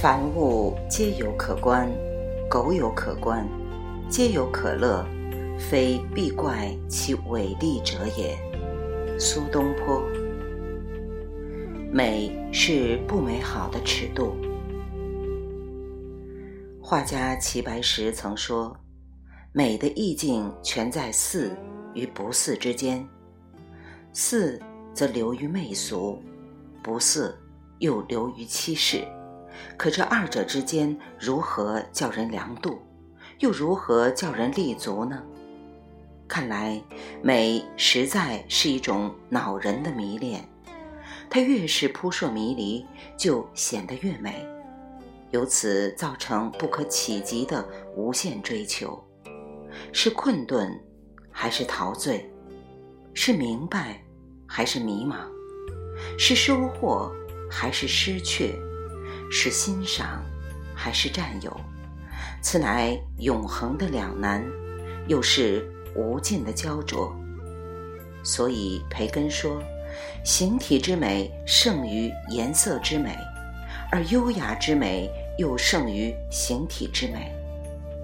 凡物皆有可观，苟有可观，皆有可乐，非必怪其伟丽者也。苏东坡。美是不美好的尺度。画家齐白石曾说：“美的意境全在似与不似之间，似则流于媚俗，不似又流于欺世。可这二者之间如何叫人量度？又如何叫人立足呢？看来，美实在是一种恼人的迷恋，它越是扑朔迷离，就显得越美。”由此造成不可企及的无限追求，是困顿还是陶醉？是明白还是迷茫？是收获还是失去？是欣赏还是占有？此乃永恒的两难，又是无尽的焦灼。所以培根说：“形体之美胜于颜色之美。”而优雅之美又胜于形体之美，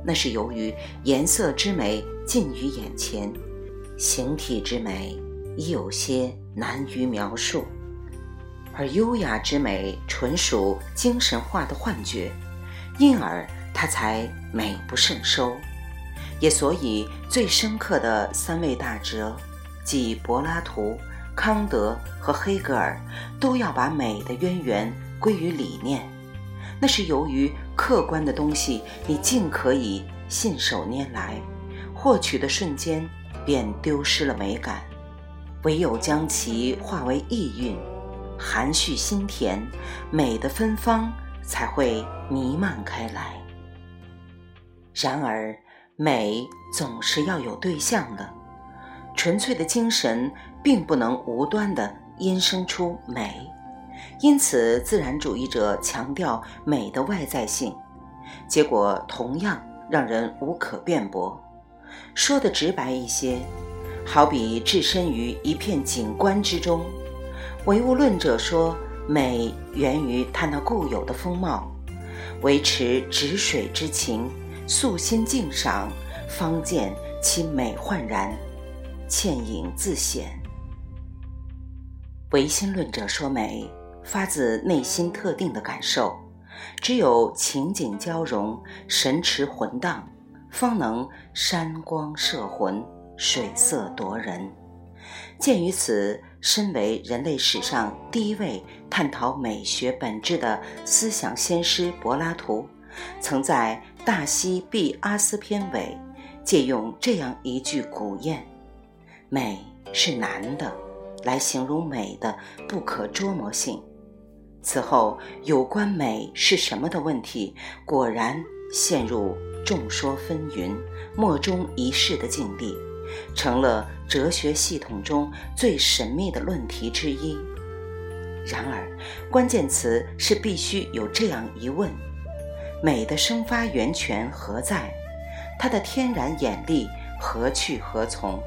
那是由于颜色之美近于眼前，形体之美已有些难于描述，而优雅之美纯属精神化的幻觉，因而它才美不胜收。也所以最深刻的三位大哲，即柏拉图、康德和黑格尔，都要把美的渊源。归于理念，那是由于客观的东西你尽可以信手拈来，获取的瞬间便丢失了美感，唯有将其化为意蕴，含蓄心田，美的芬芳才会弥漫开来。然而，美总是要有对象的，纯粹的精神并不能无端地衍生出美。因此，自然主义者强调美的外在性，结果同样让人无可辩驳。说的直白一些，好比置身于一片景观之中，唯物论者说美源于它那固有的风貌，维持止水之情，素心静赏，方见其美焕然，倩影自显。唯心论者说美。发自内心特定的感受，只有情景交融、神驰魂荡，方能山光摄魂、水色夺人。鉴于此，身为人类史上第一位探讨美学本质的思想先师柏拉图，曾在《大西庇阿斯》篇尾借用这样一句古谚：“美是难的”，来形容美的不可捉摸性。此后，有关美是什么的问题，果然陷入众说纷纭、莫衷一是的境地，成了哲学系统中最神秘的论题之一。然而，关键词是必须有这样一问：美的生发源泉何在？它的天然眼力何去何从？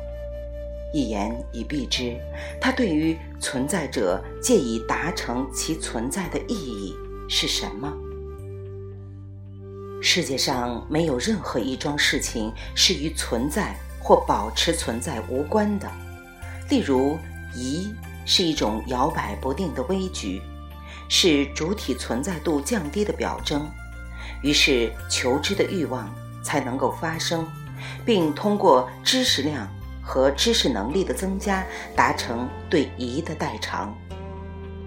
一言以蔽之，它对于存在者借以达成其存在的意义是什么？世界上没有任何一桩事情是与存在或保持存在无关的。例如，疑是一种摇摆不定的危局，是主体存在度降低的表征，于是求知的欲望才能够发生，并通过知识量。和知识能力的增加，达成对疑的代偿，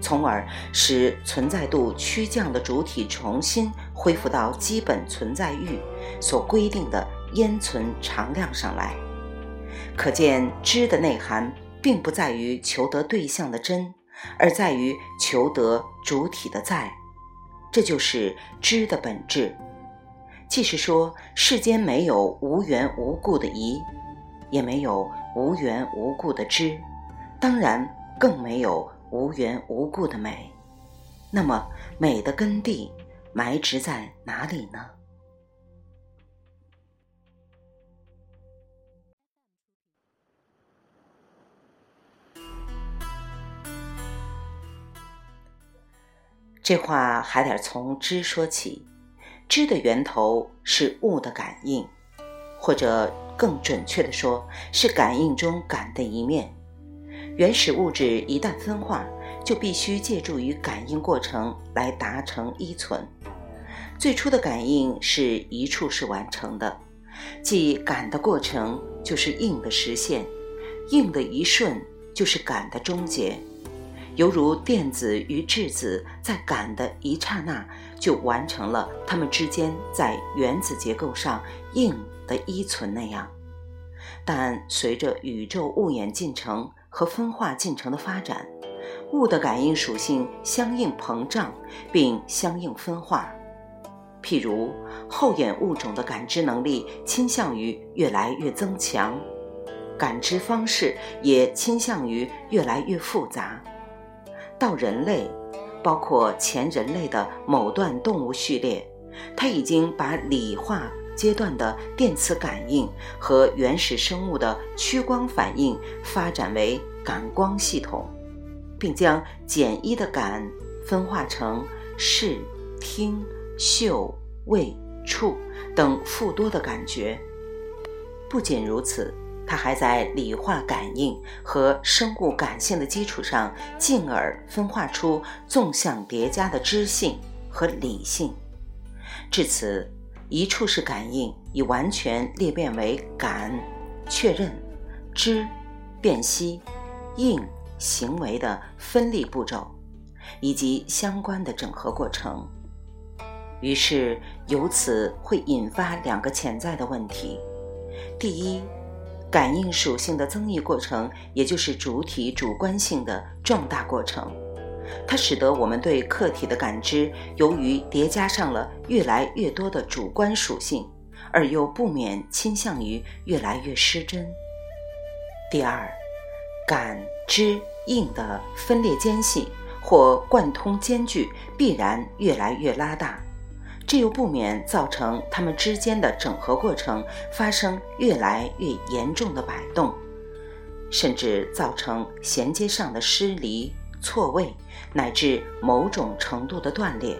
从而使存在度趋降的主体重新恢复到基本存在域所规定的烟存常量上来。可见知的内涵并不在于求得对象的真，而在于求得主体的在。这就是知的本质。即是说，世间没有无缘无故的疑。也没有无缘无故的知，当然更没有无缘无故的美。那么，美的根蒂埋植在哪里呢？这话还得从知说起。知的源头是物的感应，或者更准确的说，是感应中感的一面。原始物质一旦分化，就必须借助于感应过程来达成依存。最初的感应是一处是完成的，即感的过程就是应的实现，应的一瞬就是感的终结。犹如电子与质子在感的一刹那就完成了它们之间在原子结构上应的依存那样。但随着宇宙物演进程和分化进程的发展，物的感应属性相应膨胀并相应分化。譬如后演物种的感知能力倾向于越来越增强，感知方式也倾向于越来越复杂。到人类，包括前人类的某段动物序列，它已经把理化阶段的电磁感应和原始生物的趋光反应发展为感光系统，并将简易的感分化成视、听。嗅、味、触等复多的感觉。不仅如此，它还在理化感应和生物感性的基础上，进而分化出纵向叠加的知性和理性。至此，一处式感应已完全裂变为感、确认、知、辨析、应、行为的分立步骤，以及相关的整合过程。于是，由此会引发两个潜在的问题：第一，感应属性的增益过程，也就是主体主观性的壮大过程，它使得我们对客体的感知，由于叠加上了越来越多的主观属性，而又不免倾向于越来越失真；第二，感知应的分裂间隙或贯通间距必然越来越拉大。这又不免造成它们之间的整合过程发生越来越严重的摆动，甚至造成衔接上的失离、错位，乃至某种程度的断裂。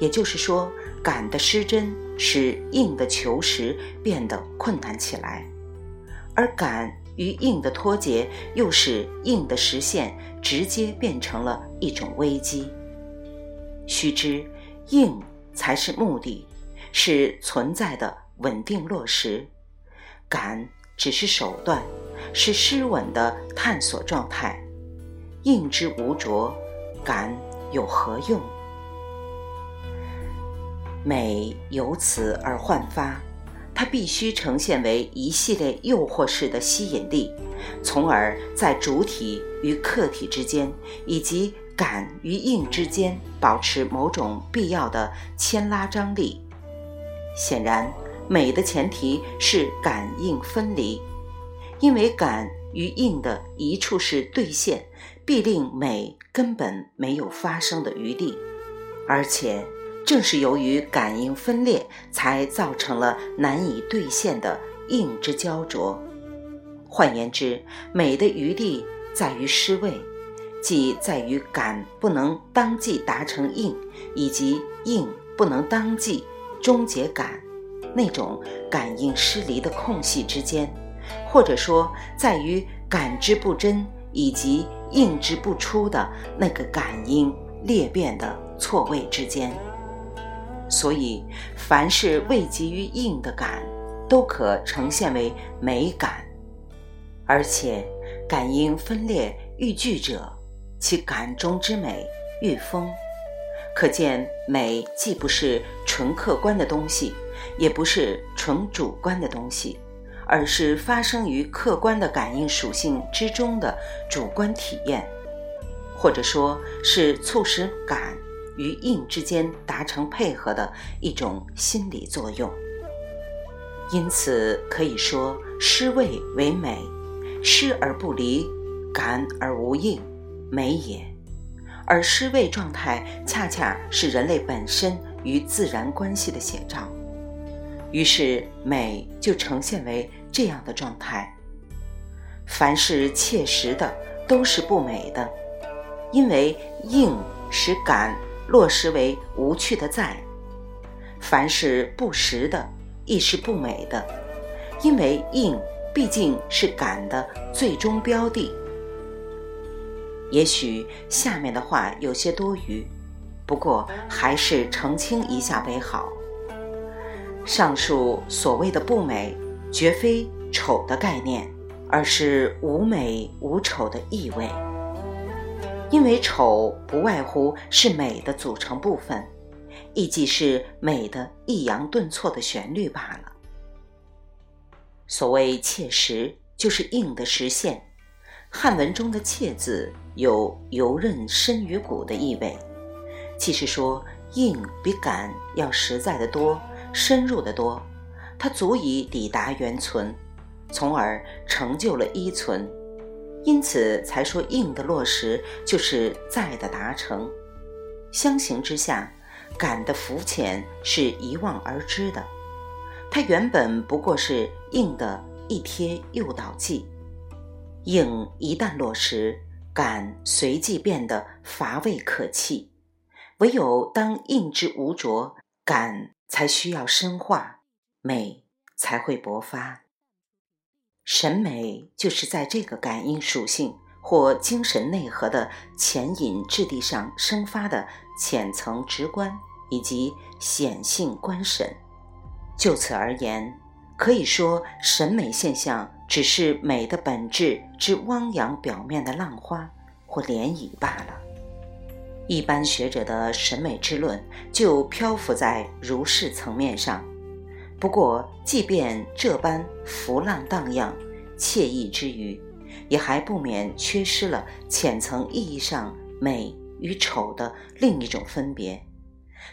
也就是说，感的失真使硬的求实变得困难起来，而感与硬的脱节又使硬的实现直接变成了一种危机。须知，硬。才是目的，是存在的稳定落实，感只是手段，是失稳的探索状态。应之无着，感有何用？美由此而焕发，它必须呈现为一系列诱惑式的吸引力，从而在主体与客体之间，以及。感与应之间保持某种必要的牵拉张力。显然，美的前提是感应分离，因为感与应的一处是兑现，必令美根本没有发生的余地。而且，正是由于感应分裂，才造成了难以兑现的应之焦灼。换言之，美的余地在于失位。即在于感不能当即达成应，以及应不能当即终结感那种感应失离的空隙之间，或者说在于感之不真以及应之不出的那个感应裂变的错位之间。所以，凡是未及于应的感，都可呈现为美感，而且感应分裂欲拒者。其感中之美愈丰，可见美既不是纯客观的东西，也不是纯主观的东西，而是发生于客观的感应属性之中的主观体验，或者说是促使感与应之间达成配合的一种心理作用。因此可以说，失位为美，失而不离，感而无应。美也，而失位状态恰恰是人类本身与自然关系的写照，于是美就呈现为这样的状态。凡是切实的，都是不美的，因为应使感落实为无趣的在。凡是不实的，亦是不美的，因为应毕竟是感的最终标的。也许下面的话有些多余，不过还是澄清一下为好。上述所谓的不美，绝非丑的概念，而是无美无丑的意味。因为丑不外乎是美的组成部分，亦即是美的抑扬顿挫的旋律罢了。所谓切实，就是硬的实现。汉文中的“切”字有游刃深于骨的意味，即是说硬比感要实在的多。深入的多，它足以抵达原存，从而成就了依存，因此才说硬的落实就是在的达成。相形之下，感的浮浅是一望而知的，它原本不过是硬的一贴诱导剂。硬一旦落实，感随即变得乏味可弃，唯有当应之无着，感。才需要深化，美才会勃发。审美就是在这个感应属性或精神内核的潜隐质地上生发的浅层直观以及显性观审。就此而言，可以说审美现象只是美的本质之汪洋表面的浪花或涟漪罢了。一般学者的审美之论就漂浮在如是层面上。不过，即便这般浮浪荡漾、惬意之余，也还不免缺失了浅层意义上美与丑的另一种分别，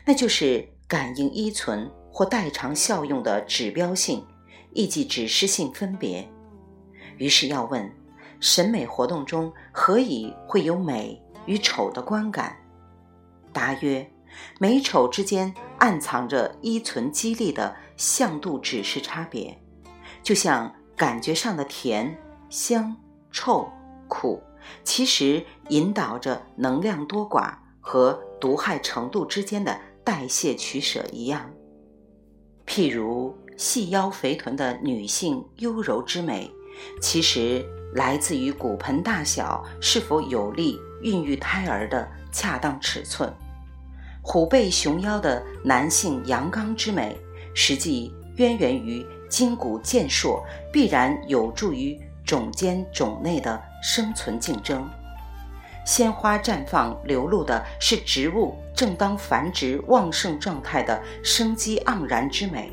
那就是感应依存或代偿效用的指标性，亦即指示性分别。于是要问：审美活动中何以会有美与丑的观感？答曰：美丑之间暗藏着依存激励的向度指示差别，就像感觉上的甜、香、臭、苦，其实引导着能量多寡和毒害程度之间的代谢取舍一样。譬如细腰肥臀的女性优柔之美，其实来自于骨盆大小是否有利孕育胎儿的恰当尺寸。虎背熊腰的男性阳刚之美，实际渊源于筋骨健硕，必然有助于种间种内的生存竞争。鲜花绽放流露的是植物正当繁殖旺盛状态的生机盎然之美，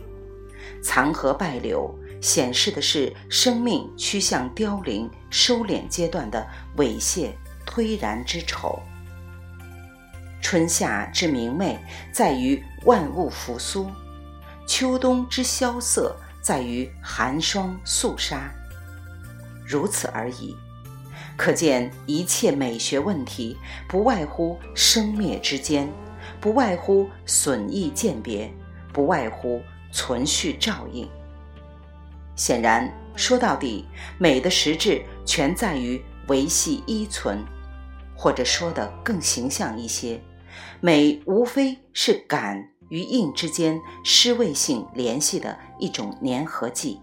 残荷败柳显示的是生命趋向凋零收敛阶段的猥亵颓然之丑。春夏之明媚在于万物复苏，秋冬之萧瑟在于寒霜肃杀，如此而已。可见一切美学问题，不外乎生灭之间，不外乎损益鉴别，不外乎存续照应。显然，说到底，美的实质全在于维系依存，或者说的更形象一些。美无非是感与应之间失位性联系的一种粘合剂。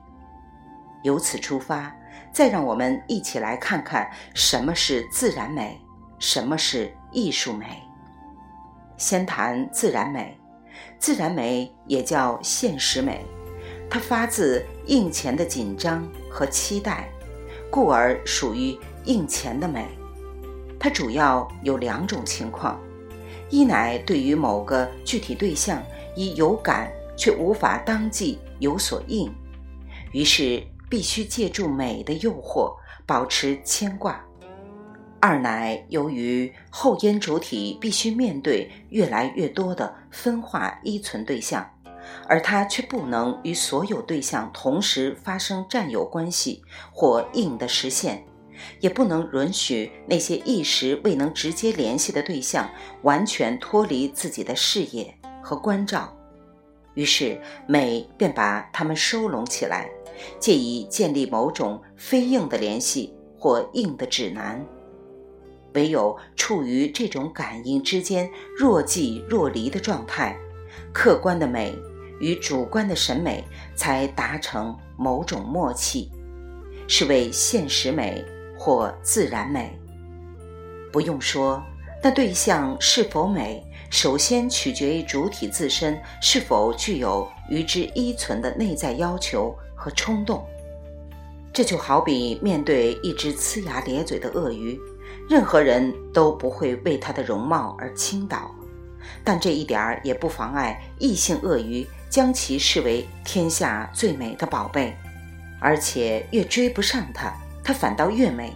由此出发，再让我们一起来看看什么是自然美，什么是艺术美。先谈自然美，自然美也叫现实美，它发自应前的紧张和期待，故而属于应前的美。它主要有两种情况。一乃对于某个具体对象已有感，却无法当即有所应，于是必须借助美的诱惑保持牵挂；二乃由于后因主体必须面对越来越多的分化依存对象，而他却不能与所有对象同时发生占有关系或应的实现。也不能允许那些一时未能直接联系的对象完全脱离自己的视野和关照，于是美便把他们收拢起来，借以建立某种非硬的联系或硬的指南。唯有处于这种感应之间若即若离的状态，客观的美与主观的审美才达成某种默契，是为现实美或自然美。不用说，那对象是否美，首先取决于主体自身是否具有与之依存的内在要求和冲动。这就好比面对一只呲牙咧嘴的鳄鱼，任何人都不会为它的容貌而倾倒，但这一点儿也不妨碍异性鳄鱼将其视为天下最美的宝贝，而且越追不上它，它反倒越美。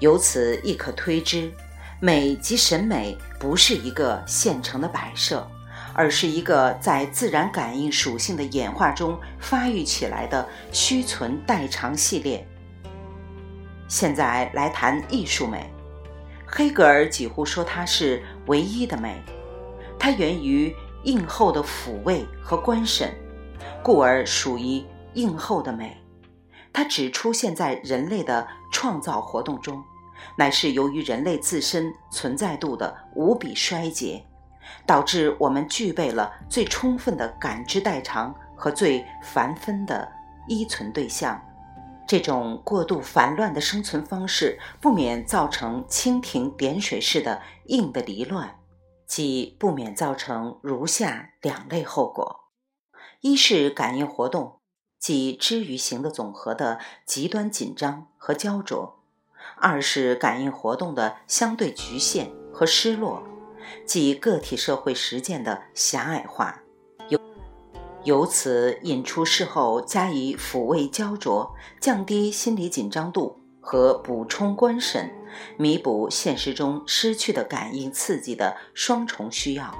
由此亦可推知，美及审美不是一个现成的摆设。而是一个在自然感应属性的演化中发育起来的虚存代偿系列。现在来谈艺术美，黑格尔几乎说它是唯一的美，它源于应后的抚慰和观审，故而属于应后的美。它只出现在人类的创造活动中，乃是由于人类自身存在度的无比衰竭。导致我们具备了最充分的感知代偿和最繁分的依存对象，这种过度繁乱的生存方式不免造成蜻蜓点水式的硬的离乱，即不免造成如下两类后果：一是感应活动，即知与行的总和的极端紧张和焦灼；二是感应活动的相对局限和失落。即个体社会实践的狭隘化，由由此引出事后加以抚慰焦灼、降低心理紧张度和补充观审，弥补现实中失去的感应刺激的双重需要。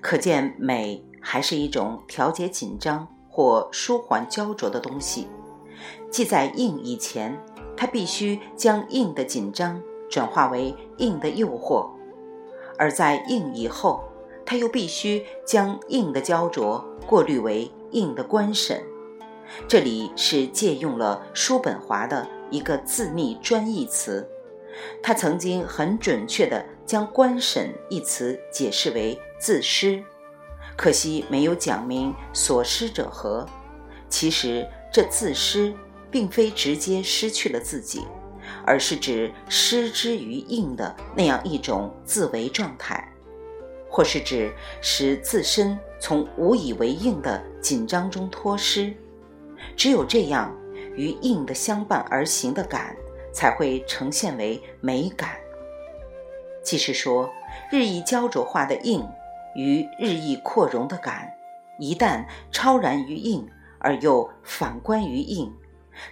可见，美还是一种调节紧张或舒缓焦灼的东西。即在硬以前，它必须将硬的紧张转化为硬的诱惑。而在硬以后，他又必须将硬的焦灼过滤为硬的观审。这里是借用了叔本华的一个自密专义词，他曾经很准确地将“观审”一词解释为自失，可惜没有讲明所失者何。其实这自失并非直接失去了自己。而是指失之于应的那样一种自为状态，或是指使自身从无以为应的紧张中脱失。只有这样，与应的相伴而行的感，才会呈现为美感。即是说，日益焦灼化的硬与日益扩容的感，一旦超然于硬而又反观于硬，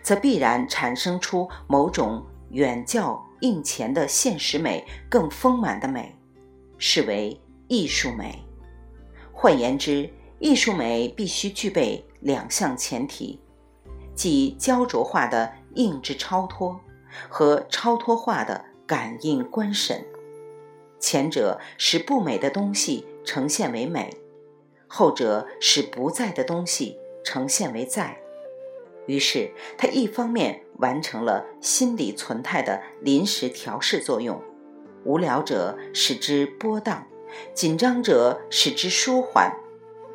则必然产生出某种。远较硬前的现实美更丰满的美，视为艺术美。换言之，艺术美必须具备两项前提，即焦灼化的硬之超脱和超脱化的感应观审。前者使不美的东西呈现为美，后者使不在的东西呈现为在。于是，它一方面完成了心理存态的临时调试作用，无聊者使之波荡，紧张者使之舒缓，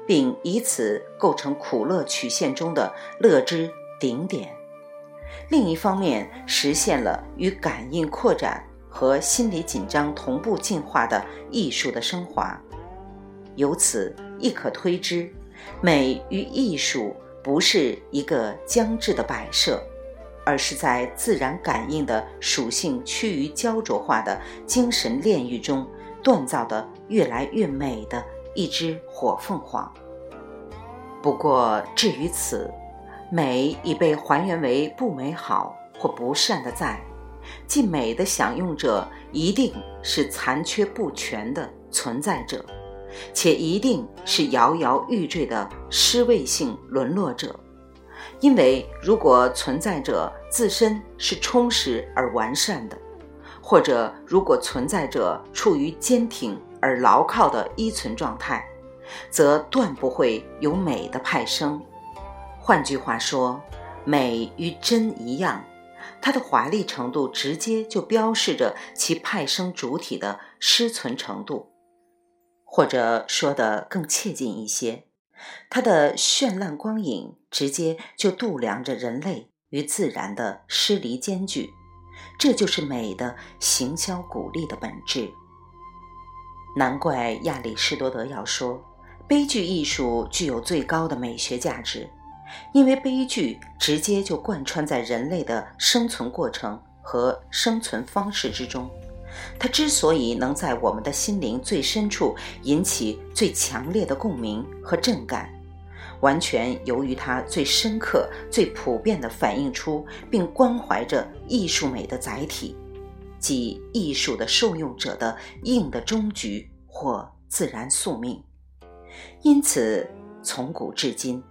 并以此构成苦乐曲线中的乐之顶点；另一方面，实现了与感应扩展和心理紧张同步进化的艺术的升华。由此亦可推知，美与艺术。不是一个僵滞的摆设，而是在自然感应的属性趋于焦灼化的精神炼狱中锻造的越来越美的一只火凤凰。不过，至于此，美已被还原为不美好或不善的在，即美的享用者一定是残缺不全的存在者。且一定是摇摇欲坠的失位性沦落者，因为如果存在者自身是充实而完善的，或者如果存在者处于坚挺而牢靠的依存状态，则断不会有美的派生。换句话说，美与真一样，它的华丽程度直接就标示着其派生主体的失存程度，或者说的更切近一些，它的绚烂光影直接就度量着人类与自然的失离间距。这就是美的行销鼓励的本质。难怪亚里士多德要说，悲剧艺术具有最高的美学价值。因为悲剧直接就贯穿在人类的生存过程和生存方式之中，它之所以能在我们的心灵最深处引起最强烈的共鸣和震感，完全由于它最深刻、最普遍地反映出并关怀着艺术美的载体，即艺术的受用者的硬的终局或自然宿命。因此，从古至今。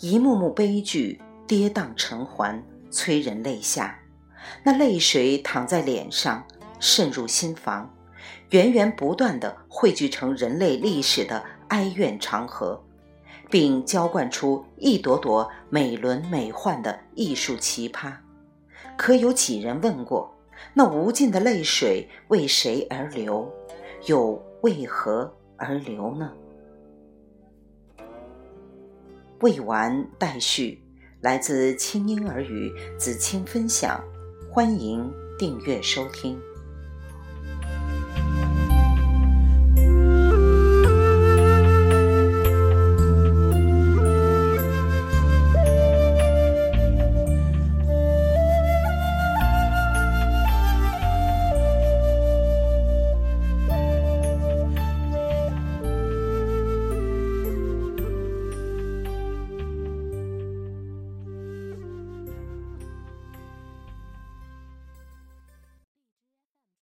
一幕幕悲剧跌宕成环，催人泪下。那泪水淌在脸上，渗入心房，源源不断地汇聚成人类历史的哀怨长河，并浇灌出一朵朵美轮美奂的艺术奇葩。可有几人问过，那无尽的泪水为谁而流，又为何而流呢？未完待续，来自清音儿语子清分享，欢迎订阅收听。